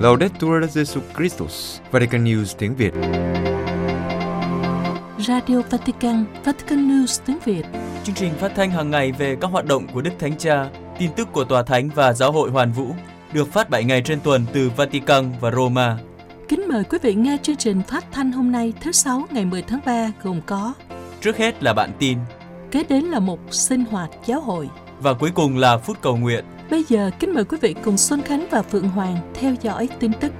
Laudetur Jesu Christus, Vatican News tiếng Việt. Radio Vatican, Vatican News tiếng Việt. Chương trình phát thanh hàng ngày về các hoạt động của Đức Thánh Cha, tin tức của Tòa Thánh và Giáo hội Hoàn Vũ được phát 7 ngày trên tuần từ Vatican và Roma. Kính mời quý vị nghe chương trình phát thanh hôm nay thứ Sáu ngày 10 tháng 3 gồm có Trước hết là bản tin Kế đến là một sinh hoạt giáo hội và cuối cùng là phút cầu nguyện. Bây giờ kính mời quý vị cùng Xuân Khánh và Phượng Hoàng theo dõi tin tức.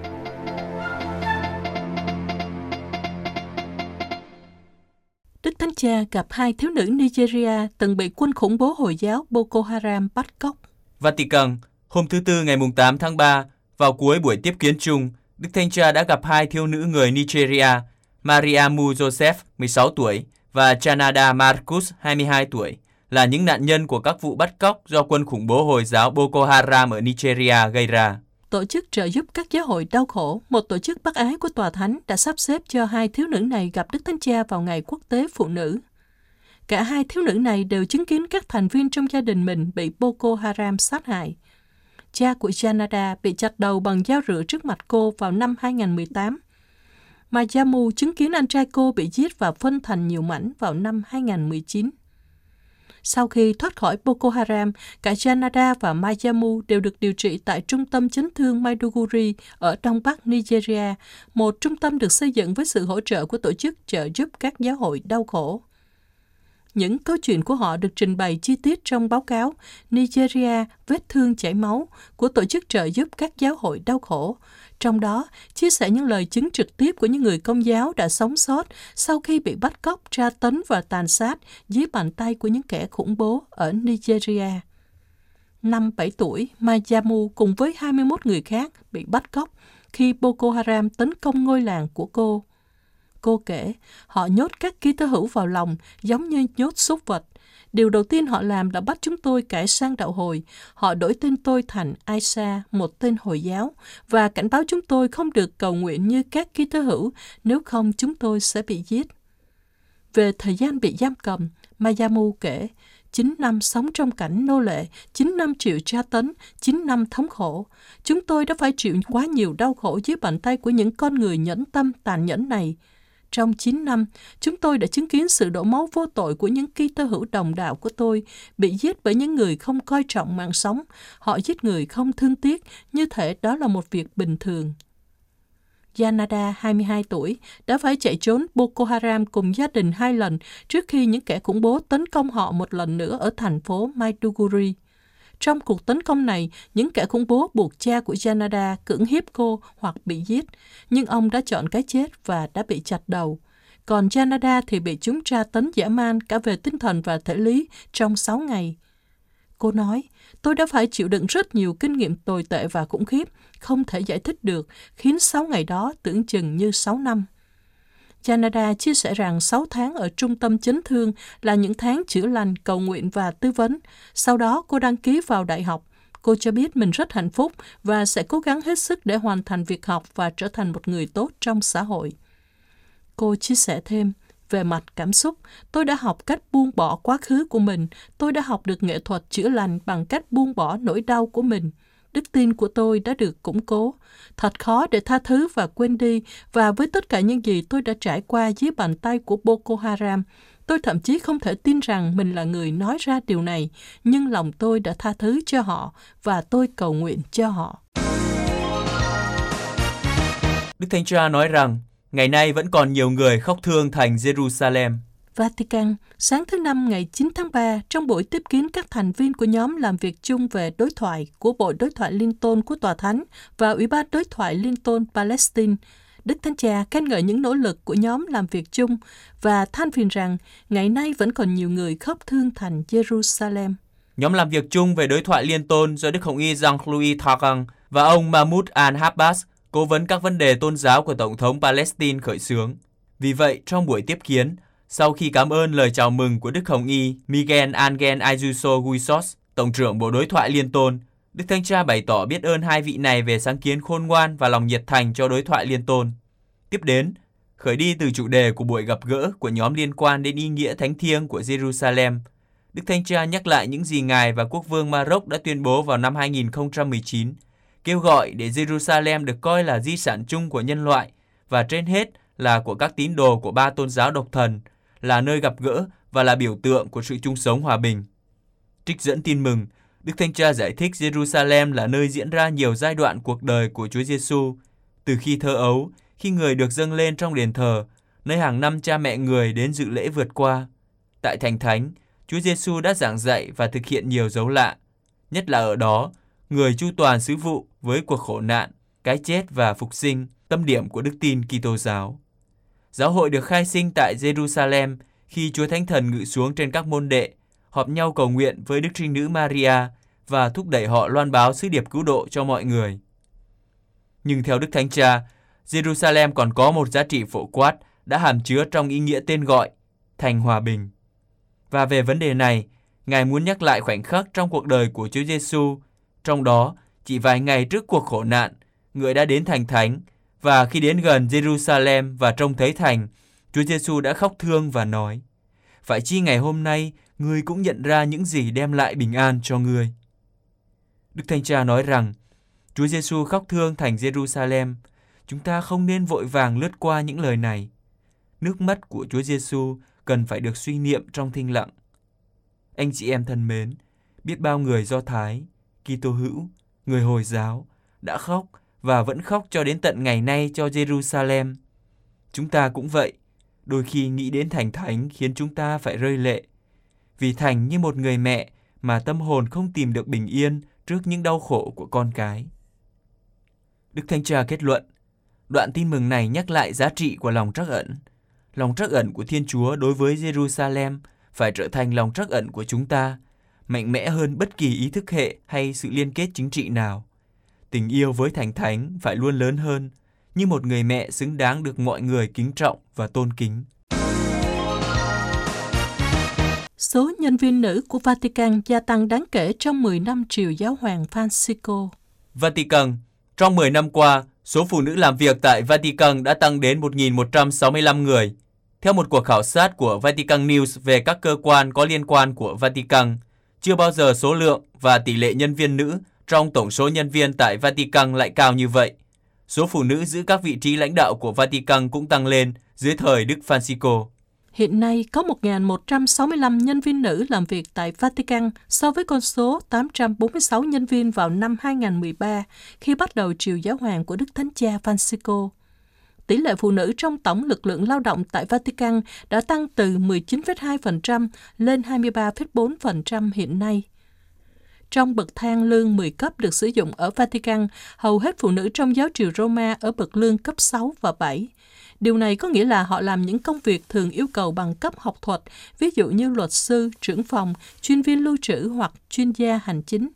Đức Thánh Cha gặp hai thiếu nữ Nigeria từng bị quân khủng bố Hồi giáo Boko Haram bắt cóc. Vatican, hôm thứ Tư ngày 8 tháng 3, vào cuối buổi tiếp kiến chung, Đức Thánh Cha đã gặp hai thiếu nữ người Nigeria, Mariamu Joseph, 16 tuổi, và Chanada Marcus, 22 tuổi, là những nạn nhân của các vụ bắt cóc do quân khủng bố Hồi giáo Boko Haram ở Nigeria gây ra. Tổ chức trợ giúp các giáo hội đau khổ, một tổ chức bác ái của Tòa Thánh đã sắp xếp cho hai thiếu nữ này gặp Đức Thánh Cha vào ngày quốc tế phụ nữ. Cả hai thiếu nữ này đều chứng kiến các thành viên trong gia đình mình bị Boko Haram sát hại. Cha của Janada bị chặt đầu bằng dao rửa trước mặt cô vào năm 2018. Majamu chứng kiến anh trai cô bị giết và phân thành nhiều mảnh vào năm 2019. Sau khi thoát khỏi Boko Haram, cả Janada và Mayamu đều được điều trị tại Trung tâm Chấn thương Maiduguri ở Đông Bắc Nigeria, một trung tâm được xây dựng với sự hỗ trợ của tổ chức trợ giúp các giáo hội đau khổ. Những câu chuyện của họ được trình bày chi tiết trong báo cáo Nigeria vết thương chảy máu của tổ chức trợ giúp các giáo hội đau khổ, trong đó chia sẻ những lời chứng trực tiếp của những người công giáo đã sống sót sau khi bị bắt cóc, tra tấn và tàn sát dưới bàn tay của những kẻ khủng bố ở Nigeria. Năm 7 tuổi, Majamu cùng với 21 người khác bị bắt cóc khi Boko Haram tấn công ngôi làng của cô. Cô kể, họ nhốt các ký tơ hữu vào lòng giống như nhốt súc vật. Điều đầu tiên họ làm là bắt chúng tôi cải sang đạo hồi. Họ đổi tên tôi thành Aisha, một tên Hồi giáo, và cảnh báo chúng tôi không được cầu nguyện như các ký tơ hữu, nếu không chúng tôi sẽ bị giết. Về thời gian bị giam cầm, Mayamu kể, 9 năm sống trong cảnh nô lệ, 9 năm chịu tra tấn, 9 năm thống khổ. Chúng tôi đã phải chịu quá nhiều đau khổ dưới bàn tay của những con người nhẫn tâm tàn nhẫn này. Trong 9 năm, chúng tôi đã chứng kiến sự đổ máu vô tội của những ký tơ hữu đồng đạo của tôi bị giết bởi những người không coi trọng mạng sống. Họ giết người không thương tiếc, như thể đó là một việc bình thường. Yanada, 22 tuổi, đã phải chạy trốn Boko Haram cùng gia đình hai lần trước khi những kẻ khủng bố tấn công họ một lần nữa ở thành phố Maiduguri. Trong cuộc tấn công này, những kẻ khủng bố buộc cha của Janada cưỡng hiếp cô hoặc bị giết, nhưng ông đã chọn cái chết và đã bị chặt đầu. Còn Janada thì bị chúng tra tấn dã man cả về tinh thần và thể lý trong 6 ngày. Cô nói, tôi đã phải chịu đựng rất nhiều kinh nghiệm tồi tệ và khủng khiếp, không thể giải thích được, khiến 6 ngày đó tưởng chừng như 6 năm. Canada chia sẻ rằng 6 tháng ở trung tâm chấn thương là những tháng chữa lành, cầu nguyện và tư vấn. Sau đó cô đăng ký vào đại học. Cô cho biết mình rất hạnh phúc và sẽ cố gắng hết sức để hoàn thành việc học và trở thành một người tốt trong xã hội. Cô chia sẻ thêm, về mặt cảm xúc, tôi đã học cách buông bỏ quá khứ của mình. Tôi đã học được nghệ thuật chữa lành bằng cách buông bỏ nỗi đau của mình đức tin của tôi đã được củng cố. Thật khó để tha thứ và quên đi, và với tất cả những gì tôi đã trải qua dưới bàn tay của Boko Haram, tôi thậm chí không thể tin rằng mình là người nói ra điều này, nhưng lòng tôi đã tha thứ cho họ, và tôi cầu nguyện cho họ. Đức Thánh Cha nói rằng, ngày nay vẫn còn nhiều người khóc thương thành Jerusalem. Vatican, sáng thứ Năm ngày 9 tháng 3, trong buổi tiếp kiến các thành viên của nhóm làm việc chung về đối thoại của Bộ Đối thoại Liên tôn của Tòa Thánh và Ủy ban Đối thoại Liên tôn Palestine, Đức Thánh Cha khen ngợi những nỗ lực của nhóm làm việc chung và than phiền rằng ngày nay vẫn còn nhiều người khóc thương thành Jerusalem. Nhóm làm việc chung về đối thoại liên tôn do Đức Hồng Y Jean-Louis Targang và ông Mahmoud al-Habbas, cố vấn các vấn đề tôn giáo của Tổng thống Palestine khởi xướng. Vì vậy, trong buổi tiếp kiến, sau khi cảm ơn lời chào mừng của Đức Hồng Y Miguel Angel Ayuso Guisos, Tổng trưởng Bộ Đối thoại Liên Tôn, Đức Thanh Cha bày tỏ biết ơn hai vị này về sáng kiến khôn ngoan và lòng nhiệt thành cho đối thoại liên tôn. Tiếp đến, khởi đi từ chủ đề của buổi gặp gỡ của nhóm liên quan đến ý nghĩa thánh thiêng của Jerusalem. Đức Thanh Cha nhắc lại những gì Ngài và Quốc vương Maroc đã tuyên bố vào năm 2019, kêu gọi để Jerusalem được coi là di sản chung của nhân loại và trên hết là của các tín đồ của ba tôn giáo độc thần, là nơi gặp gỡ và là biểu tượng của sự chung sống hòa bình. Trích dẫn tin mừng, Đức Thanh Cha giải thích Jerusalem là nơi diễn ra nhiều giai đoạn cuộc đời của Chúa Giêsu, từ khi thơ ấu, khi người được dâng lên trong đền thờ, nơi hàng năm cha mẹ người đến dự lễ vượt qua. Tại Thành Thánh, Chúa Giêsu đã giảng dạy và thực hiện nhiều dấu lạ, nhất là ở đó, người chu toàn sứ vụ với cuộc khổ nạn, cái chết và phục sinh, tâm điểm của đức tin Kitô giáo. Giáo hội được khai sinh tại Jerusalem khi Chúa Thánh Thần ngự xuống trên các môn đệ, họp nhau cầu nguyện với Đức Trinh Nữ Maria và thúc đẩy họ loan báo sứ điệp cứu độ cho mọi người. Nhưng theo Đức Thánh Cha, Jerusalem còn có một giá trị phổ quát đã hàm chứa trong ý nghĩa tên gọi, thành hòa bình. Và về vấn đề này, Ngài muốn nhắc lại khoảnh khắc trong cuộc đời của Chúa Giêsu, trong đó chỉ vài ngày trước cuộc khổ nạn, người đã đến thành thánh và khi đến gần Jerusalem và trông thấy thành, Chúa Giêsu đã khóc thương và nói: Phải chi ngày hôm nay ngươi cũng nhận ra những gì đem lại bình an cho ngươi. Đức Thánh Cha nói rằng, Chúa Giêsu khóc thương thành Jerusalem, chúng ta không nên vội vàng lướt qua những lời này. Nước mắt của Chúa Giêsu cần phải được suy niệm trong thinh lặng. Anh chị em thân mến, biết bao người Do Thái, Kitô hữu, người Hồi giáo đã khóc và vẫn khóc cho đến tận ngày nay cho Jerusalem. Chúng ta cũng vậy, đôi khi nghĩ đến thành thánh khiến chúng ta phải rơi lệ. Vì thành như một người mẹ mà tâm hồn không tìm được bình yên trước những đau khổ của con cái. Đức Thanh Cha kết luận, đoạn tin mừng này nhắc lại giá trị của lòng trắc ẩn. Lòng trắc ẩn của Thiên Chúa đối với Jerusalem phải trở thành lòng trắc ẩn của chúng ta, mạnh mẽ hơn bất kỳ ý thức hệ hay sự liên kết chính trị nào. Tình yêu với Thành Thánh phải luôn lớn hơn, như một người mẹ xứng đáng được mọi người kính trọng và tôn kính. Số nhân viên nữ của Vatican gia tăng đáng kể trong 10 năm triều giáo hoàng Francisco. Vatican, trong 10 năm qua, số phụ nữ làm việc tại Vatican đã tăng đến 1.165 người. Theo một cuộc khảo sát của Vatican News về các cơ quan có liên quan của Vatican, chưa bao giờ số lượng và tỷ lệ nhân viên nữ trong tổng số nhân viên tại Vatican lại cao như vậy. Số phụ nữ giữ các vị trí lãnh đạo của Vatican cũng tăng lên dưới thời Đức Francisco. Hiện nay có 1.165 nhân viên nữ làm việc tại Vatican so với con số 846 nhân viên vào năm 2013 khi bắt đầu triều giáo hoàng của Đức Thánh Cha Francisco. Tỷ lệ phụ nữ trong tổng lực lượng lao động tại Vatican đã tăng từ 19,2% lên 23,4% hiện nay. Trong bậc thang lương 10 cấp được sử dụng ở Vatican, hầu hết phụ nữ trong giáo triều Roma ở bậc lương cấp 6 và 7. Điều này có nghĩa là họ làm những công việc thường yêu cầu bằng cấp học thuật, ví dụ như luật sư, trưởng phòng, chuyên viên lưu trữ hoặc chuyên gia hành chính.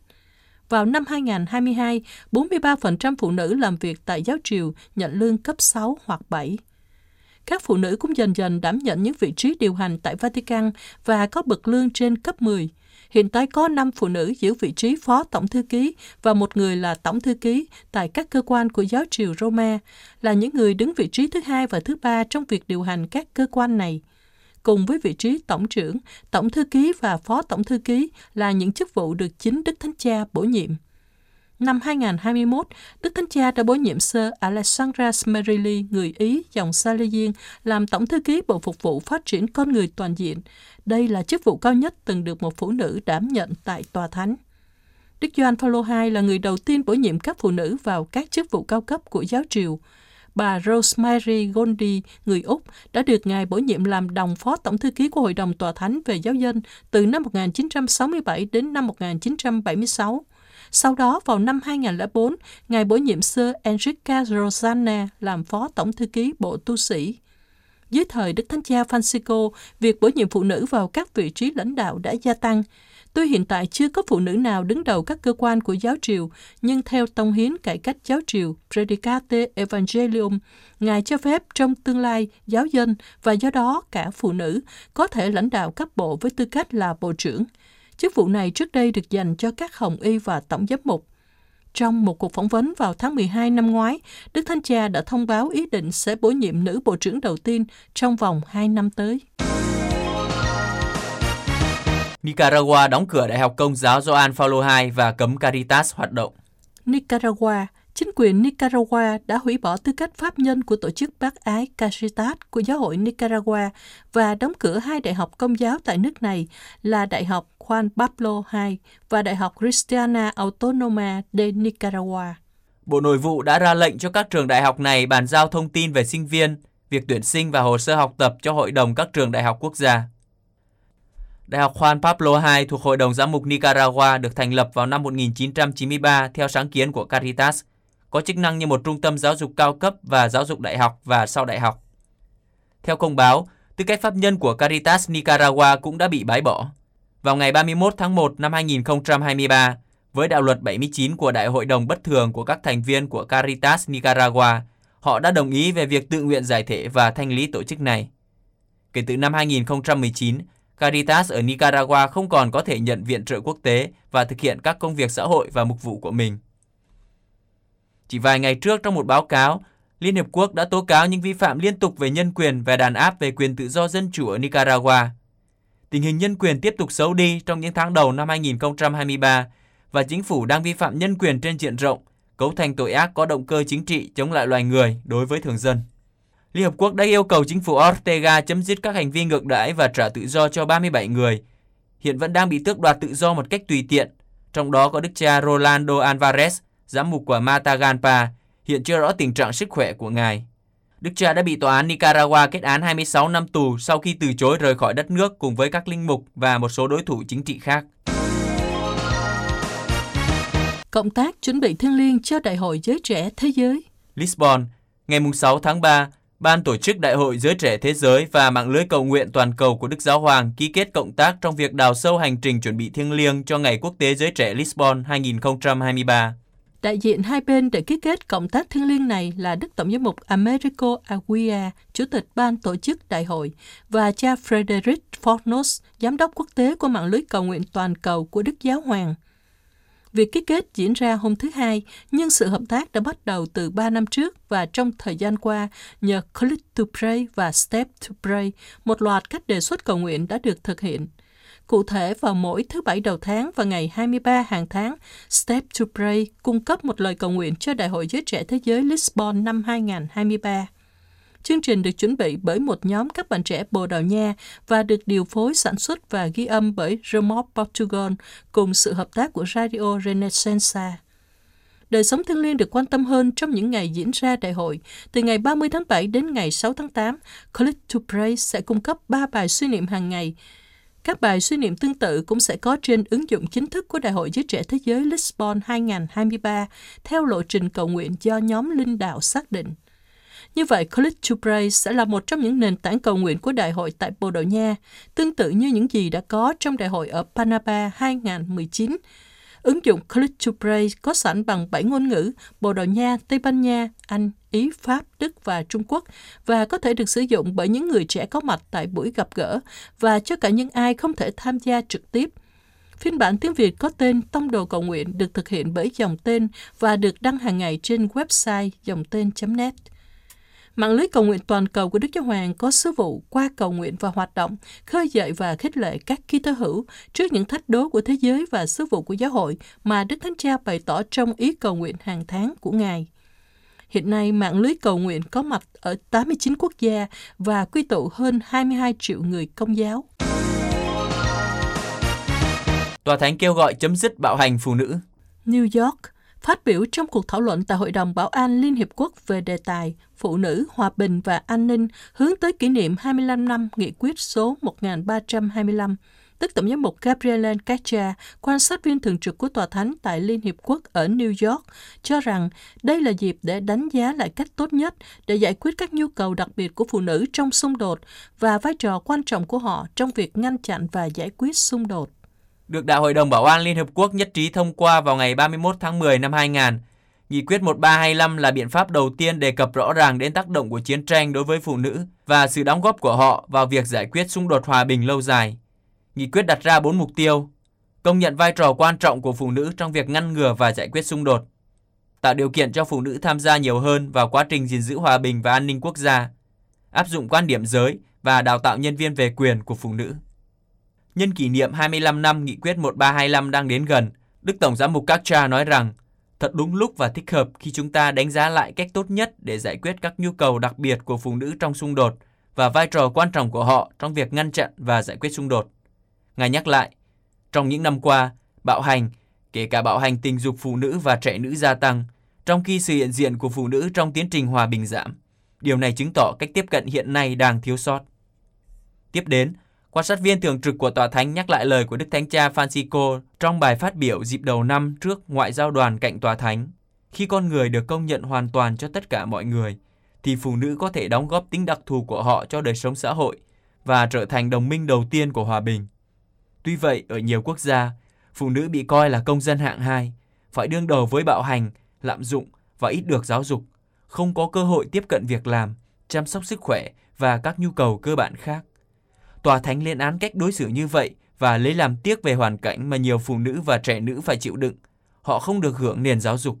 Vào năm 2022, 43% phụ nữ làm việc tại giáo triều nhận lương cấp 6 hoặc 7. Các phụ nữ cũng dần dần đảm nhận những vị trí điều hành tại Vatican và có bậc lương trên cấp 10. Hiện tại có 5 phụ nữ giữ vị trí phó tổng thư ký và một người là tổng thư ký tại các cơ quan của giáo triều Roma, là những người đứng vị trí thứ hai và thứ ba trong việc điều hành các cơ quan này. Cùng với vị trí tổng trưởng, tổng thư ký và phó tổng thư ký là những chức vụ được chính Đức Thánh Cha bổ nhiệm. Năm 2021, Đức Thánh Cha đã bổ nhiệm sơ Alexandra Smerili, người Ý, dòng Salesian, làm Tổng thư ký Bộ Phục vụ Phát triển Con Người Toàn diện. Đây là chức vụ cao nhất từng được một phụ nữ đảm nhận tại Tòa Thánh. Đức Gioan Phaolô II là người đầu tiên bổ nhiệm các phụ nữ vào các chức vụ cao cấp của giáo triều. Bà Rosemary Gondi, người Úc, đã được Ngài bổ nhiệm làm đồng phó tổng thư ký của Hội đồng Tòa Thánh về giáo dân từ năm 1967 đến năm 1976. Sau đó, vào năm 2004, Ngài bổ nhiệm sơ Enrica Rosanna làm Phó Tổng Thư ký Bộ Tu sĩ. Dưới thời Đức Thánh Cha Francisco, việc bổ nhiệm phụ nữ vào các vị trí lãnh đạo đã gia tăng. Tuy hiện tại chưa có phụ nữ nào đứng đầu các cơ quan của giáo triều, nhưng theo Tông hiến cải cách giáo triều Predicate Evangelium, Ngài cho phép trong tương lai giáo dân và do đó cả phụ nữ có thể lãnh đạo các bộ với tư cách là bộ trưởng. Chức vụ này trước đây được dành cho các hồng y và tổng giám mục. Trong một cuộc phỏng vấn vào tháng 12 năm ngoái, Đức Thánh Cha đã thông báo ý định sẽ bổ nhiệm nữ bộ trưởng đầu tiên trong vòng 2 năm tới. Nicaragua đóng cửa Đại học Công giáo Gioan Paulo II và cấm Caritas hoạt động. Nicaragua Chính quyền Nicaragua đã hủy bỏ tư cách pháp nhân của tổ chức bác ái Caritas của giáo hội Nicaragua và đóng cửa hai đại học công giáo tại nước này là Đại học Juan Pablo II và Đại học Cristiana Autonoma de Nicaragua. Bộ Nội vụ đã ra lệnh cho các trường đại học này bàn giao thông tin về sinh viên, việc tuyển sinh và hồ sơ học tập cho Hội đồng các trường đại học quốc gia. Đại học Juan Pablo II thuộc Hội đồng Giám mục Nicaragua được thành lập vào năm 1993 theo sáng kiến của Caritas, có chức năng như một trung tâm giáo dục cao cấp và giáo dục đại học và sau đại học. Theo công báo, tư cách pháp nhân của Caritas Nicaragua cũng đã bị bãi bỏ. Vào ngày 31 tháng 1 năm 2023, với đạo luật 79 của Đại hội đồng bất thường của các thành viên của Caritas Nicaragua, họ đã đồng ý về việc tự nguyện giải thể và thanh lý tổ chức này. Kể từ năm 2019, Caritas ở Nicaragua không còn có thể nhận viện trợ quốc tế và thực hiện các công việc xã hội và mục vụ của mình. Chỉ vài ngày trước trong một báo cáo, Liên Hiệp Quốc đã tố cáo những vi phạm liên tục về nhân quyền và đàn áp về quyền tự do dân chủ ở Nicaragua. Tình hình nhân quyền tiếp tục xấu đi trong những tháng đầu năm 2023 và chính phủ đang vi phạm nhân quyền trên diện rộng, cấu thành tội ác có động cơ chính trị chống lại loài người đối với thường dân. Liên Hợp Quốc đã yêu cầu chính phủ Ortega chấm dứt các hành vi ngược đãi và trả tự do cho 37 người, hiện vẫn đang bị tước đoạt tự do một cách tùy tiện, trong đó có đức cha Rolando Alvarez, giám mục của Matagalpa, hiện chưa rõ tình trạng sức khỏe của ngài. Đức cha đã bị tòa án Nicaragua kết án 26 năm tù sau khi từ chối rời khỏi đất nước cùng với các linh mục và một số đối thủ chính trị khác. Cộng tác chuẩn bị thiêng liêng cho Đại hội Giới Trẻ Thế Giới Lisbon, ngày 6 tháng 3, Ban tổ chức Đại hội Giới Trẻ Thế Giới và mạng lưới cầu nguyện toàn cầu của Đức Giáo Hoàng ký kết cộng tác trong việc đào sâu hành trình chuẩn bị thiêng liêng cho Ngày Quốc tế Giới Trẻ Lisbon 2023. Đại diện hai bên để ký kết cộng tác thiêng liêng này là Đức Tổng giám mục Americo Aguia, Chủ tịch Ban tổ chức đại hội, và cha Frederick Fornos, Giám đốc quốc tế của mạng lưới cầu nguyện toàn cầu của Đức Giáo Hoàng. Việc ký kết diễn ra hôm thứ Hai, nhưng sự hợp tác đã bắt đầu từ 3 năm trước và trong thời gian qua, nhờ Click to Pray và Step to Pray, một loạt các đề xuất cầu nguyện đã được thực hiện. Cụ thể, vào mỗi thứ bảy đầu tháng và ngày 23 hàng tháng, Step to Pray cung cấp một lời cầu nguyện cho Đại hội Giới Trẻ Thế giới Lisbon năm 2023. Chương trình được chuẩn bị bởi một nhóm các bạn trẻ Bồ Đào Nha và được điều phối sản xuất và ghi âm bởi Remote Portugal cùng sự hợp tác của Radio Renaissance. Đời sống thiêng liên được quan tâm hơn trong những ngày diễn ra đại hội. Từ ngày 30 tháng 7 đến ngày 6 tháng 8, Click to Pray sẽ cung cấp 3 bài suy niệm hàng ngày các bài suy niệm tương tự cũng sẽ có trên ứng dụng chính thức của Đại hội Giới Trẻ Thế giới Lisbon 2023 theo lộ trình cầu nguyện do nhóm linh đạo xác định. Như vậy, Click to Pray sẽ là một trong những nền tảng cầu nguyện của đại hội tại Bồ Đào Nha, tương tự như những gì đã có trong đại hội ở Panama 2019, Ứng dụng Click to Pray có sẵn bằng 7 ngôn ngữ Bồ Đào Nha, Tây Ban Nha, Anh, Ý, Pháp, Đức và Trung Quốc và có thể được sử dụng bởi những người trẻ có mặt tại buổi gặp gỡ và cho cả những ai không thể tham gia trực tiếp. Phiên bản tiếng Việt có tên Tông đồ cầu nguyện được thực hiện bởi dòng tên và được đăng hàng ngày trên website dòng tên.net. Mạng lưới cầu nguyện toàn cầu của Đức Giáo Hoàng có sứ vụ qua cầu nguyện và hoạt động, khơi dậy và khích lệ các ký tơ hữu trước những thách đố của thế giới và sứ vụ của giáo hội mà Đức Thánh Cha bày tỏ trong ý cầu nguyện hàng tháng của Ngài. Hiện nay, mạng lưới cầu nguyện có mặt ở 89 quốc gia và quy tụ hơn 22 triệu người công giáo. Tòa Thánh kêu gọi chấm dứt bạo hành phụ nữ. New York Phát biểu trong cuộc thảo luận tại Hội đồng Bảo an Liên Hiệp Quốc về đề tài Phụ nữ, Hòa bình và An ninh hướng tới kỷ niệm 25 năm Nghị quyết số 1325, tức Tổng giám mục Gabriel Cacha, quan sát viên thường trực của Tòa Thánh tại Liên Hiệp Quốc ở New York, cho rằng đây là dịp để đánh giá lại cách tốt nhất để giải quyết các nhu cầu đặc biệt của phụ nữ trong xung đột và vai trò quan trọng của họ trong việc ngăn chặn và giải quyết xung đột được Đại hội đồng Bảo an Liên Hợp Quốc nhất trí thông qua vào ngày 31 tháng 10 năm 2000. Nghị quyết 1325 là biện pháp đầu tiên đề cập rõ ràng đến tác động của chiến tranh đối với phụ nữ và sự đóng góp của họ vào việc giải quyết xung đột hòa bình lâu dài. Nghị quyết đặt ra bốn mục tiêu, công nhận vai trò quan trọng của phụ nữ trong việc ngăn ngừa và giải quyết xung đột, tạo điều kiện cho phụ nữ tham gia nhiều hơn vào quá trình gìn giữ hòa bình và an ninh quốc gia, áp dụng quan điểm giới và đào tạo nhân viên về quyền của phụ nữ nhân kỷ niệm 25 năm nghị quyết 1325 đang đến gần, Đức Tổng giám mục Kakcha nói rằng thật đúng lúc và thích hợp khi chúng ta đánh giá lại cách tốt nhất để giải quyết các nhu cầu đặc biệt của phụ nữ trong xung đột và vai trò quan trọng của họ trong việc ngăn chặn và giải quyết xung đột. Ngài nhắc lại, trong những năm qua, bạo hành, kể cả bạo hành tình dục phụ nữ và trẻ nữ gia tăng, trong khi sự hiện diện của phụ nữ trong tiến trình hòa bình giảm. Điều này chứng tỏ cách tiếp cận hiện nay đang thiếu sót. Tiếp đến, quan sát viên thường trực của Tòa Thánh nhắc lại lời của Đức Thánh Cha Francisco trong bài phát biểu dịp đầu năm trước Ngoại giao đoàn cạnh Tòa Thánh. Khi con người được công nhận hoàn toàn cho tất cả mọi người, thì phụ nữ có thể đóng góp tính đặc thù của họ cho đời sống xã hội và trở thành đồng minh đầu tiên của hòa bình. Tuy vậy, ở nhiều quốc gia, phụ nữ bị coi là công dân hạng hai, phải đương đầu với bạo hành, lạm dụng và ít được giáo dục, không có cơ hội tiếp cận việc làm, chăm sóc sức khỏe và các nhu cầu cơ bản khác. Tòa Thánh lên án cách đối xử như vậy và lấy làm tiếc về hoàn cảnh mà nhiều phụ nữ và trẻ nữ phải chịu đựng. Họ không được hưởng nền giáo dục.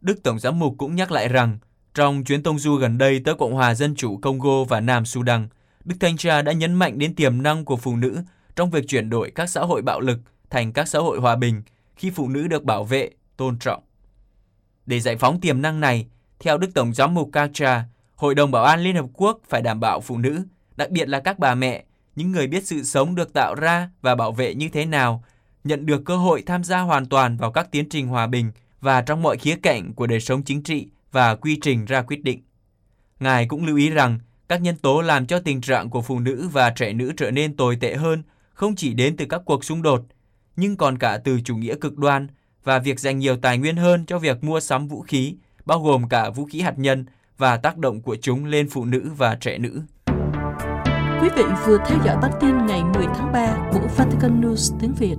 Đức Tổng giám mục cũng nhắc lại rằng, trong chuyến tông du gần đây tới Cộng hòa Dân chủ Congo và Nam Sudan, Đức Thanh Cha đã nhấn mạnh đến tiềm năng của phụ nữ trong việc chuyển đổi các xã hội bạo lực thành các xã hội hòa bình khi phụ nữ được bảo vệ, tôn trọng. Để giải phóng tiềm năng này, theo Đức Tổng giám mục Kacha, Hội đồng Bảo an Liên Hợp Quốc phải đảm bảo phụ nữ, đặc biệt là các bà mẹ, những người biết sự sống được tạo ra và bảo vệ như thế nào, nhận được cơ hội tham gia hoàn toàn vào các tiến trình hòa bình và trong mọi khía cạnh của đời sống chính trị và quy trình ra quyết định. Ngài cũng lưu ý rằng các nhân tố làm cho tình trạng của phụ nữ và trẻ nữ trở nên tồi tệ hơn không chỉ đến từ các cuộc xung đột, nhưng còn cả từ chủ nghĩa cực đoan và việc dành nhiều tài nguyên hơn cho việc mua sắm vũ khí, bao gồm cả vũ khí hạt nhân và tác động của chúng lên phụ nữ và trẻ nữ. Quý vị vừa theo dõi bản tin ngày 10 tháng 3 của Vatican News tiếng Việt.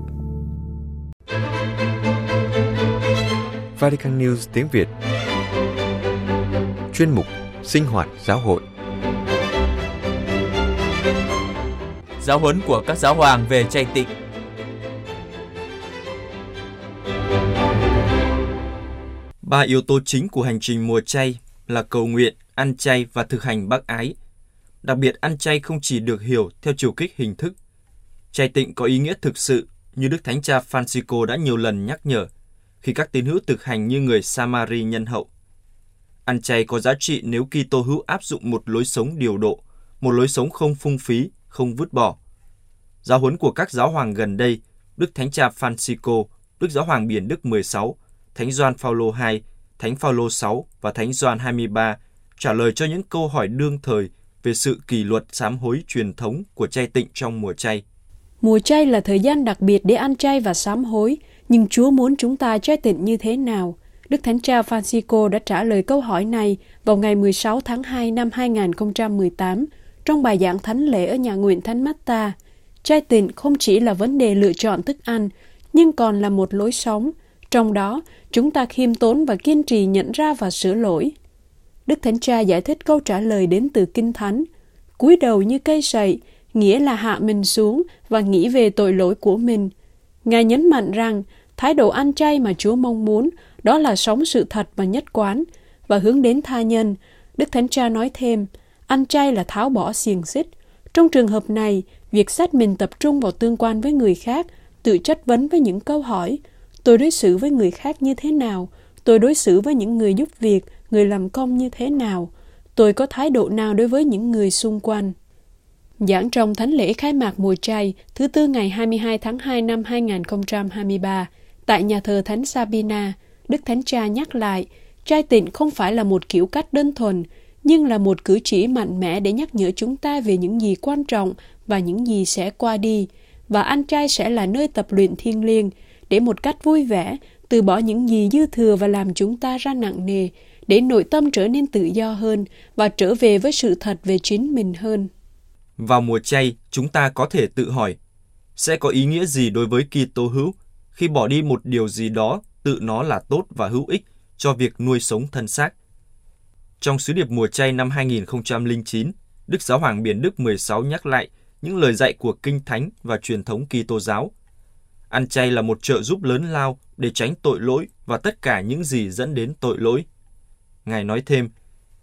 Vatican News tiếng Việt Chuyên mục Sinh hoạt giáo hội Giáo huấn của các giáo hoàng về chay tịnh Ba yếu tố chính của hành trình mùa chay là cầu nguyện, ăn chay và thực hành bác ái. Đặc biệt ăn chay không chỉ được hiểu theo chiều kích hình thức. Chay tịnh có ý nghĩa thực sự như Đức Thánh Cha Francisco đã nhiều lần nhắc nhở khi các tín hữu thực hành như người Samari nhân hậu. Ăn chay có giá trị nếu Kitô hữu áp dụng một lối sống điều độ, một lối sống không phung phí, không vứt bỏ. Giáo huấn của các giáo hoàng gần đây, Đức Thánh Cha Francisco, Đức Giáo hoàng Biển Đức 16, Thánh Gioan Phaolô II, Thánh Phaolô 6 và Thánh Gioan 23 trả lời cho những câu hỏi đương thời về sự kỷ luật sám hối truyền thống của chay tịnh trong mùa chay. Mùa chay là thời gian đặc biệt để ăn chay và sám hối, nhưng Chúa muốn chúng ta chay tịnh như thế nào? Đức Thánh Cha Francisco đã trả lời câu hỏi này vào ngày 16 tháng 2 năm 2018 trong bài giảng thánh lễ ở nhà nguyện Thánh Matta. Chay tịnh không chỉ là vấn đề lựa chọn thức ăn, nhưng còn là một lối sống. Trong đó, chúng ta khiêm tốn và kiên trì nhận ra và sửa lỗi. Đức Thánh Cha giải thích câu trả lời đến từ Kinh Thánh. cúi đầu như cây sậy, nghĩa là hạ mình xuống và nghĩ về tội lỗi của mình. Ngài nhấn mạnh rằng, thái độ ăn chay mà Chúa mong muốn đó là sống sự thật và nhất quán và hướng đến tha nhân. Đức Thánh Cha nói thêm, ăn chay là tháo bỏ xiềng xích. Trong trường hợp này, việc xét mình tập trung vào tương quan với người khác, tự chất vấn với những câu hỏi, tôi đối xử với người khác như thế nào, tôi đối xử với những người giúp việc, người làm công như thế nào, tôi có thái độ nào đối với những người xung quanh. Giảng trong Thánh lễ khai mạc mùa chay thứ tư ngày 22 tháng 2 năm 2023 tại nhà thờ Thánh Sabina, Đức Thánh Cha nhắc lại, trai tịnh không phải là một kiểu cách đơn thuần, nhưng là một cử chỉ mạnh mẽ để nhắc nhở chúng ta về những gì quan trọng và những gì sẽ qua đi. Và anh trai sẽ là nơi tập luyện thiêng liêng, để một cách vui vẻ, từ bỏ những gì dư thừa và làm chúng ta ra nặng nề, để nội tâm trở nên tự do hơn và trở về với sự thật về chính mình hơn. Vào mùa chay, chúng ta có thể tự hỏi, sẽ có ý nghĩa gì đối với Kitô hữu khi bỏ đi một điều gì đó tự nó là tốt và hữu ích cho việc nuôi sống thân xác. Trong sứ điệp mùa chay năm 2009, Đức Giáo hoàng Biển Đức 16 nhắc lại những lời dạy của Kinh Thánh và truyền thống Kitô giáo. Ăn chay là một trợ giúp lớn lao để tránh tội lỗi và tất cả những gì dẫn đến tội lỗi. Ngài nói thêm,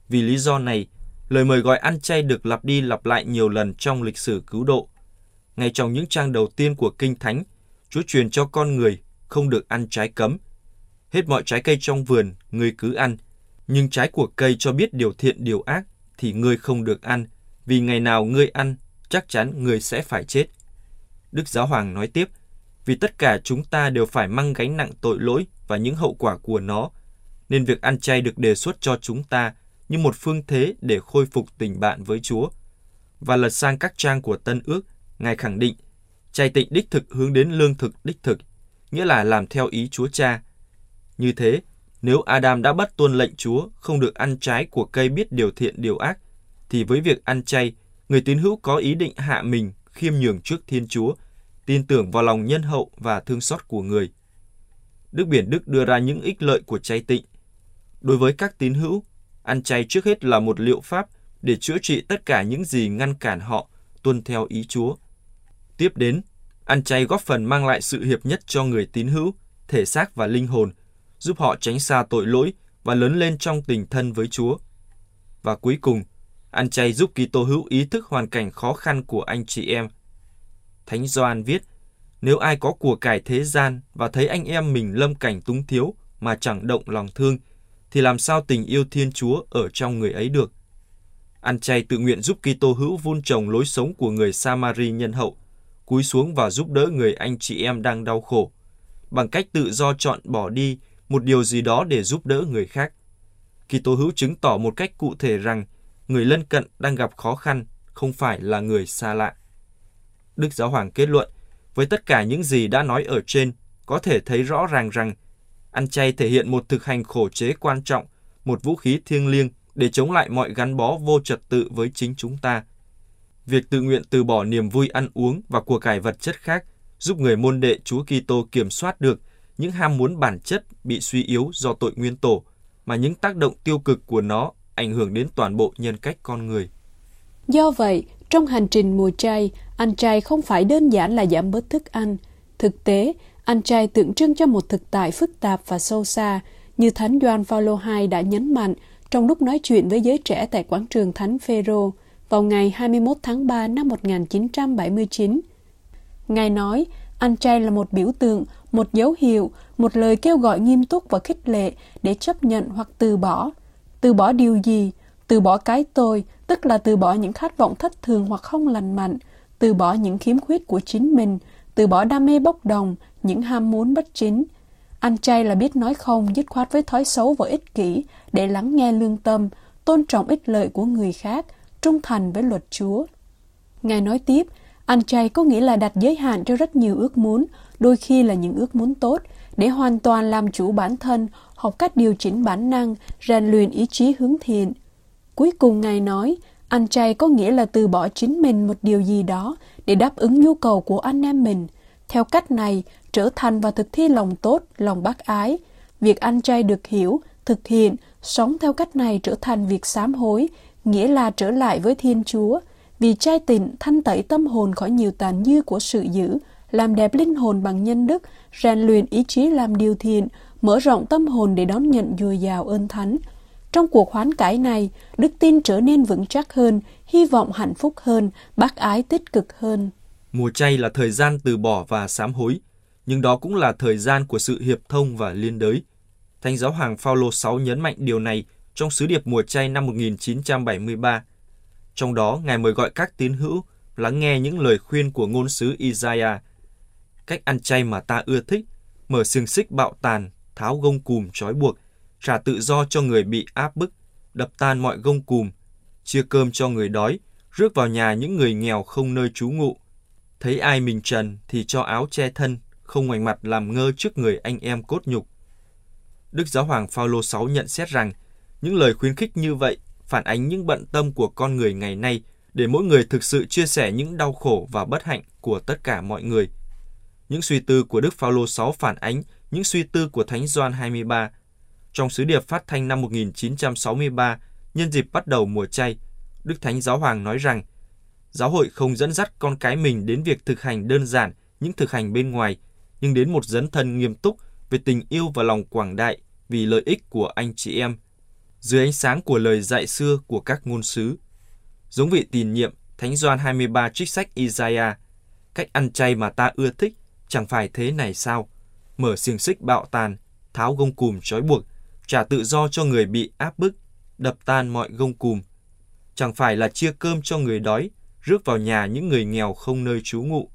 vì lý do này, lời mời gọi ăn chay được lặp đi lặp lại nhiều lần trong lịch sử cứu độ. ngay trong những trang đầu tiên của Kinh Thánh, Chúa truyền cho con người không được ăn trái cấm. Hết mọi trái cây trong vườn, người cứ ăn, nhưng trái của cây cho biết điều thiện điều ác thì ngươi không được ăn, vì ngày nào ngươi ăn, chắc chắn ngươi sẽ phải chết. Đức Giáo Hoàng nói tiếp, vì tất cả chúng ta đều phải mang gánh nặng tội lỗi và những hậu quả của nó, nên việc ăn chay được đề xuất cho chúng ta như một phương thế để khôi phục tình bạn với Chúa. Và lật sang các trang của Tân Ước, Ngài khẳng định, chay tịnh đích thực hướng đến lương thực đích thực, nghĩa là làm theo ý Chúa Cha. Như thế, nếu Adam đã bắt tuân lệnh Chúa không được ăn trái của cây biết điều thiện điều ác, thì với việc ăn chay, người tín hữu có ý định hạ mình khiêm nhường trước Thiên Chúa, tin tưởng vào lòng nhân hậu và thương xót của người. Đức Biển Đức đưa ra những ích lợi của chay tịnh. Đối với các tín hữu, ăn chay trước hết là một liệu pháp để chữa trị tất cả những gì ngăn cản họ tuân theo ý Chúa. Tiếp đến, ăn chay góp phần mang lại sự hiệp nhất cho người tín hữu, thể xác và linh hồn, giúp họ tránh xa tội lỗi và lớn lên trong tình thân với Chúa. Và cuối cùng, ăn chay giúp Kitô hữu ý thức hoàn cảnh khó khăn của anh chị em. Thánh Gioan viết, nếu ai có của cải thế gian và thấy anh em mình lâm cảnh túng thiếu mà chẳng động lòng thương, thì làm sao tình yêu Thiên Chúa ở trong người ấy được? Ăn chay tự nguyện giúp Kitô hữu vun trồng lối sống của người Samari nhân hậu, cúi xuống và giúp đỡ người anh chị em đang đau khổ, bằng cách tự do chọn bỏ đi một điều gì đó để giúp đỡ người khác. Kitô hữu chứng tỏ một cách cụ thể rằng người lân cận đang gặp khó khăn không phải là người xa lạ. Đức Giáo Hoàng kết luận, với tất cả những gì đã nói ở trên, có thể thấy rõ ràng rằng ăn chay thể hiện một thực hành khổ chế quan trọng, một vũ khí thiêng liêng để chống lại mọi gắn bó vô trật tự với chính chúng ta. Việc tự nguyện từ bỏ niềm vui ăn uống và của cải vật chất khác giúp người môn đệ Chúa Kitô kiểm soát được những ham muốn bản chất bị suy yếu do tội nguyên tổ, mà những tác động tiêu cực của nó ảnh hưởng đến toàn bộ nhân cách con người. Do vậy, trong hành trình mùa chay, ăn chay không phải đơn giản là giảm bớt thức ăn. Thực tế, ăn chay tượng trưng cho một thực tại phức tạp và sâu xa, như Thánh Doan Paulo II đã nhấn mạnh trong lúc nói chuyện với giới trẻ tại quảng trường Thánh Phêrô vào ngày 21 tháng 3 năm 1979. Ngài nói, ăn chay là một biểu tượng, một dấu hiệu, một lời kêu gọi nghiêm túc và khích lệ để chấp nhận hoặc từ bỏ. Từ bỏ điều gì? Từ bỏ cái tôi, tức là từ bỏ những khát vọng thất thường hoặc không lành mạnh, từ bỏ những khiếm khuyết của chính mình, từ bỏ đam mê bốc đồng, những ham muốn bất chính. Ăn chay là biết nói không dứt khoát với thói xấu và ích kỷ để lắng nghe lương tâm, tôn trọng ích lợi của người khác, trung thành với luật Chúa. Ngài nói tiếp, ăn chay có nghĩa là đặt giới hạn cho rất nhiều ước muốn, đôi khi là những ước muốn tốt, để hoàn toàn làm chủ bản thân, học cách điều chỉnh bản năng, rèn luyện ý chí hướng thiện. Cuối cùng Ngài nói, ăn chay có nghĩa là từ bỏ chính mình một điều gì đó để đáp ứng nhu cầu của anh em mình. Theo cách này, trở thành và thực thi lòng tốt, lòng bác ái. Việc ăn chay được hiểu, thực hiện, sống theo cách này trở thành việc sám hối, nghĩa là trở lại với Thiên Chúa. Vì chay tịnh thanh tẩy tâm hồn khỏi nhiều tàn dư của sự dữ, làm đẹp linh hồn bằng nhân đức, rèn luyện ý chí làm điều thiện, mở rộng tâm hồn để đón nhận dồi dào ơn thánh. Trong cuộc hoán cải này, đức tin trở nên vững chắc hơn, hy vọng hạnh phúc hơn, bác ái tích cực hơn. Mùa chay là thời gian từ bỏ và sám hối, nhưng đó cũng là thời gian của sự hiệp thông và liên đới. Thánh giáo hoàng Phaolô 6 nhấn mạnh điều này trong sứ điệp mùa chay năm 1973. Trong đó, Ngài mời gọi các tín hữu lắng nghe những lời khuyên của ngôn sứ Isaiah. Cách ăn chay mà ta ưa thích, mở xiềng xích bạo tàn, tháo gông cùm trói buộc, trả tự do cho người bị áp bức, đập tan mọi gông cùm, chia cơm cho người đói, rước vào nhà những người nghèo không nơi trú ngụ. Thấy ai mình trần thì cho áo che thân, không ngoảnh mặt làm ngơ trước người anh em cốt nhục. Đức Giáo hoàng Phaolô VI nhận xét rằng những lời khuyến khích như vậy phản ánh những bận tâm của con người ngày nay để mỗi người thực sự chia sẻ những đau khổ và bất hạnh của tất cả mọi người. Những suy tư của Đức Phaolô VI phản ánh những suy tư của Thánh Gioan 23. Trong sứ điệp phát thanh năm 1963, nhân dịp bắt đầu mùa chay, Đức Thánh Giáo Hoàng nói rằng giáo hội không dẫn dắt con cái mình đến việc thực hành đơn giản những thực hành bên ngoài, nhưng đến một dấn thân nghiêm túc về tình yêu và lòng quảng đại vì lợi ích của anh chị em, dưới ánh sáng của lời dạy xưa của các ngôn sứ. Giống vị tiền nhiệm, Thánh Doan 23 trích sách Isaiah, Cách ăn chay mà ta ưa thích chẳng phải thế này sao? Mở xiềng xích bạo tàn, tháo gông cùm trói buộc, trả tự do cho người bị áp bức, đập tan mọi gông cùm. Chẳng phải là chia cơm cho người đói, rước vào nhà những người nghèo không nơi trú ngụ.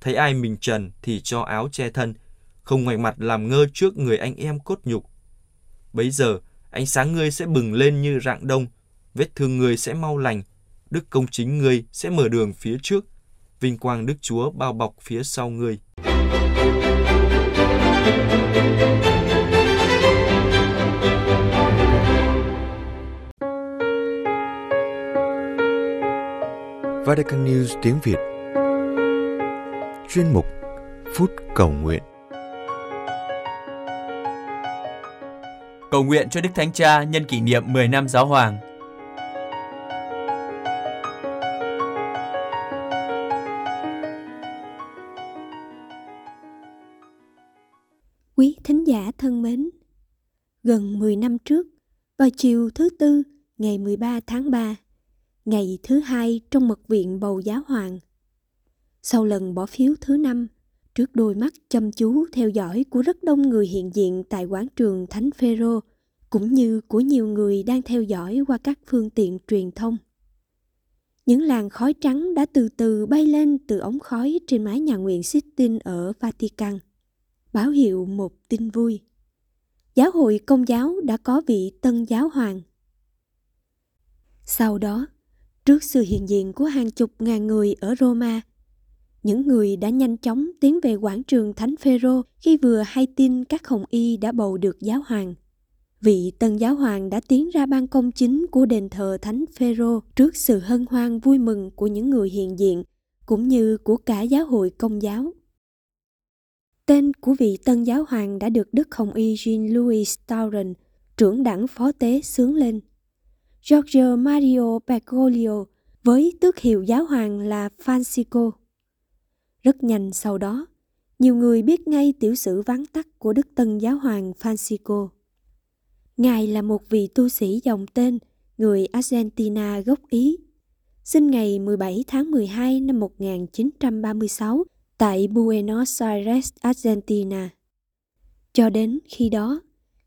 Thấy ai mình trần thì cho áo che thân, không ngoảnh mặt làm ngơ trước người anh em cốt nhục. Bấy giờ, ánh sáng ngươi sẽ bừng lên như rạng đông, vết thương ngươi sẽ mau lành, đức công chính ngươi sẽ mở đường phía trước, vinh quang Đức Chúa bao bọc phía sau ngươi. Vatican News tiếng Việt. Chuyên mục Phút Cầu Nguyện. Cầu nguyện cho Đức Thánh Cha nhân kỷ niệm 10 năm Giáo Hoàng. Quý thính giả thân mến, gần 10 năm trước, vào chiều thứ Tư, ngày 13 tháng 3, ngày thứ hai trong mật viện bầu giáo hoàng. Sau lần bỏ phiếu thứ năm, trước đôi mắt chăm chú theo dõi của rất đông người hiện diện tại quảng trường Thánh Phêrô, cũng như của nhiều người đang theo dõi qua các phương tiện truyền thông. Những làn khói trắng đã từ từ bay lên từ ống khói trên mái nhà nguyện Sistine ở Vatican, báo hiệu một tin vui. Giáo hội công giáo đã có vị tân giáo hoàng. Sau đó, Trước sự hiện diện của hàng chục ngàn người ở Roma, những người đã nhanh chóng tiến về quảng trường Thánh Phêrô khi vừa hay tin các hồng y đã bầu được giáo hoàng. Vị tân giáo hoàng đã tiến ra ban công chính của đền thờ Thánh Phêrô trước sự hân hoan vui mừng của những người hiện diện cũng như của cả giáo hội công giáo. Tên của vị tân giáo hoàng đã được Đức Hồng Y Jean-Louis Tauren, trưởng đảng phó tế sướng lên – Giorgio Mario Bergoglio với tước hiệu giáo hoàng là Francisco. Rất nhanh sau đó, nhiều người biết ngay tiểu sử vắn tắt của Đức Tân Giáo hoàng Francisco. Ngài là một vị tu sĩ dòng tên người Argentina gốc Ý, sinh ngày 17 tháng 12 năm 1936 tại Buenos Aires, Argentina. Cho đến khi đó,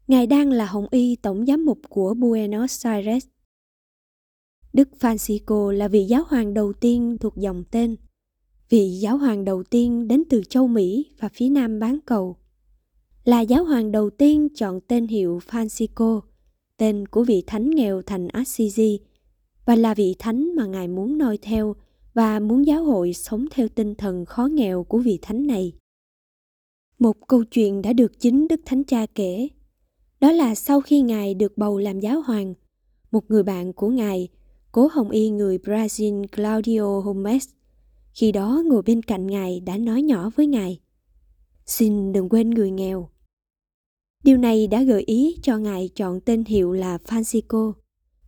Ngài đang là Hồng Y Tổng Giám mục của Buenos Aires. Đức Francisco là vị giáo hoàng đầu tiên thuộc dòng tên. Vị giáo hoàng đầu tiên đến từ châu Mỹ và phía nam bán cầu. Là giáo hoàng đầu tiên chọn tên hiệu Francisco, tên của vị thánh nghèo thành Assisi, và là vị thánh mà Ngài muốn noi theo và muốn giáo hội sống theo tinh thần khó nghèo của vị thánh này. Một câu chuyện đã được chính Đức Thánh Cha kể. Đó là sau khi Ngài được bầu làm giáo hoàng, một người bạn của Ngài cố hồng y người Brazil Claudio Holmes khi đó ngồi bên cạnh ngài đã nói nhỏ với ngài. Xin đừng quên người nghèo. Điều này đã gợi ý cho ngài chọn tên hiệu là Francisco.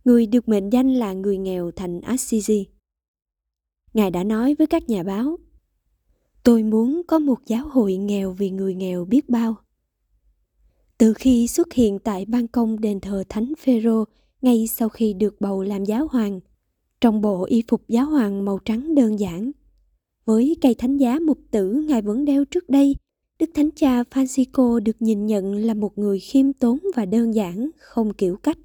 Người được mệnh danh là người nghèo thành Assisi. Ngài đã nói với các nhà báo, tôi muốn có một giáo hội nghèo vì người nghèo biết bao. Từ khi xuất hiện tại ban công đền thờ thánh phêrô ngay sau khi được bầu làm giáo hoàng, trong bộ y phục giáo hoàng màu trắng đơn giản. Với cây thánh giá mục tử ngài vẫn đeo trước đây, Đức Thánh Cha Francisco được nhìn nhận là một người khiêm tốn và đơn giản, không kiểu cách.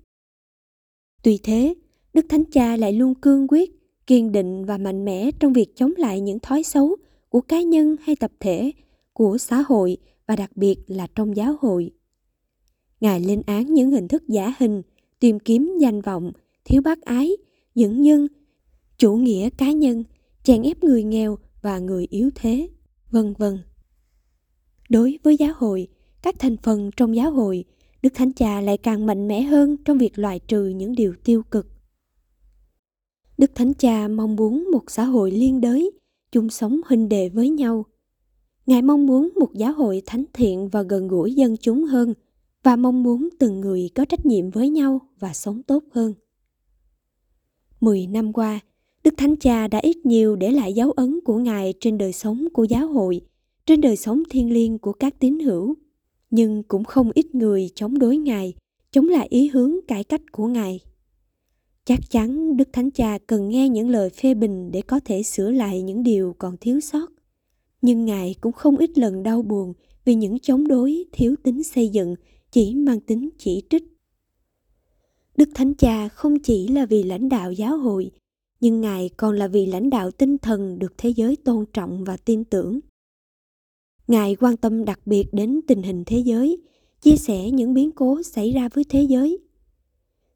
Tuy thế, Đức Thánh Cha lại luôn cương quyết, kiên định và mạnh mẽ trong việc chống lại những thói xấu của cá nhân hay tập thể, của xã hội và đặc biệt là trong giáo hội. Ngài lên án những hình thức giả hình, tìm kiếm danh vọng, thiếu bác ái, dẫn nhân, chủ nghĩa cá nhân, chèn ép người nghèo và người yếu thế, vân vân. Đối với giáo hội, các thành phần trong giáo hội, Đức Thánh Cha lại càng mạnh mẽ hơn trong việc loại trừ những điều tiêu cực. Đức Thánh Cha mong muốn một xã hội liên đới, chung sống huynh đệ với nhau. Ngài mong muốn một giáo hội thánh thiện và gần gũi dân chúng hơn – và mong muốn từng người có trách nhiệm với nhau và sống tốt hơn. Mười năm qua, Đức Thánh Cha đã ít nhiều để lại dấu ấn của Ngài trên đời sống của giáo hội, trên đời sống thiêng liêng của các tín hữu. Nhưng cũng không ít người chống đối Ngài, chống lại ý hướng cải cách của Ngài. Chắc chắn Đức Thánh Cha cần nghe những lời phê bình để có thể sửa lại những điều còn thiếu sót. Nhưng Ngài cũng không ít lần đau buồn vì những chống đối thiếu tính xây dựng chỉ mang tính chỉ trích. Đức Thánh Cha không chỉ là vì lãnh đạo giáo hội, nhưng Ngài còn là vì lãnh đạo tinh thần được thế giới tôn trọng và tin tưởng. Ngài quan tâm đặc biệt đến tình hình thế giới, chia sẻ những biến cố xảy ra với thế giới.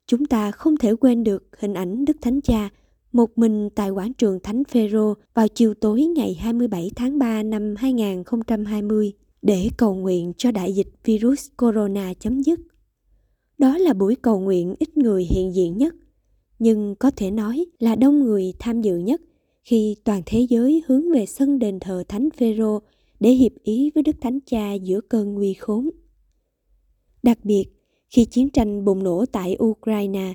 Chúng ta không thể quên được hình ảnh Đức Thánh Cha một mình tại quảng trường Thánh Phêrô vào chiều tối ngày 27 tháng 3 năm 2020 để cầu nguyện cho đại dịch virus corona chấm dứt. Đó là buổi cầu nguyện ít người hiện diện nhất, nhưng có thể nói là đông người tham dự nhất khi toàn thế giới hướng về sân đền thờ Thánh Phêrô để hiệp ý với Đức Thánh Cha giữa cơn nguy khốn. Đặc biệt, khi chiến tranh bùng nổ tại Ukraine,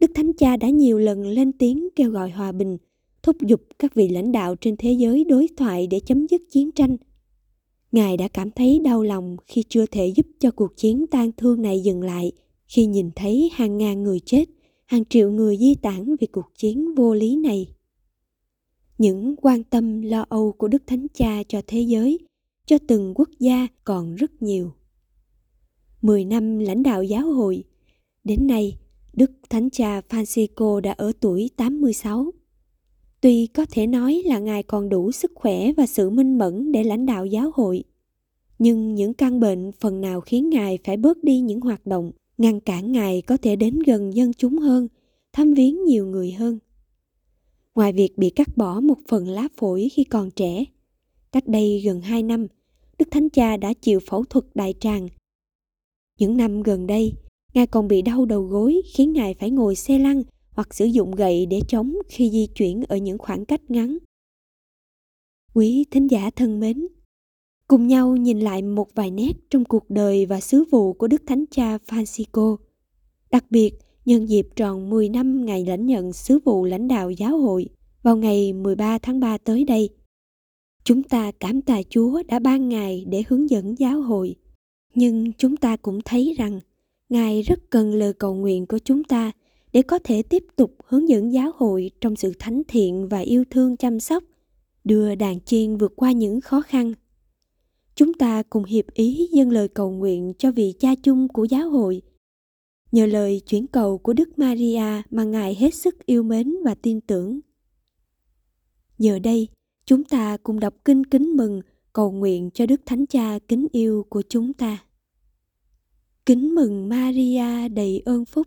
Đức Thánh Cha đã nhiều lần lên tiếng kêu gọi hòa bình, thúc giục các vị lãnh đạo trên thế giới đối thoại để chấm dứt chiến tranh. Ngài đã cảm thấy đau lòng khi chưa thể giúp cho cuộc chiến tan thương này dừng lại, khi nhìn thấy hàng ngàn người chết, hàng triệu người di tản vì cuộc chiến vô lý này. Những quan tâm lo âu của Đức Thánh Cha cho thế giới, cho từng quốc gia còn rất nhiều. Mười năm lãnh đạo giáo hội, đến nay Đức Thánh Cha Francisco đã ở tuổi 86. Tuy có thể nói là Ngài còn đủ sức khỏe và sự minh mẫn để lãnh đạo giáo hội, nhưng những căn bệnh phần nào khiến Ngài phải bớt đi những hoạt động, ngăn cản Ngài có thể đến gần dân chúng hơn, thăm viếng nhiều người hơn. Ngoài việc bị cắt bỏ một phần lá phổi khi còn trẻ, cách đây gần 2 năm, Đức Thánh Cha đã chịu phẫu thuật đại tràng. Những năm gần đây, Ngài còn bị đau đầu gối khiến Ngài phải ngồi xe lăn hoặc sử dụng gậy để chống khi di chuyển ở những khoảng cách ngắn. Quý thính giả thân mến, cùng nhau nhìn lại một vài nét trong cuộc đời và sứ vụ của Đức Thánh Cha Francisco. Đặc biệt, nhân dịp tròn 10 năm ngày lãnh nhận sứ vụ lãnh đạo giáo hội vào ngày 13 tháng 3 tới đây. Chúng ta cảm tạ Chúa đã ban Ngài để hướng dẫn giáo hội. Nhưng chúng ta cũng thấy rằng Ngài rất cần lời cầu nguyện của chúng ta để có thể tiếp tục hướng dẫn giáo hội trong sự thánh thiện và yêu thương chăm sóc, đưa đàn chiên vượt qua những khó khăn. Chúng ta cùng hiệp ý dâng lời cầu nguyện cho vị cha chung của giáo hội. Nhờ lời chuyển cầu của Đức Maria mà Ngài hết sức yêu mến và tin tưởng. Giờ đây, chúng ta cùng đọc kinh kính mừng cầu nguyện cho Đức Thánh Cha kính yêu của chúng ta. Kính mừng Maria đầy ơn phúc,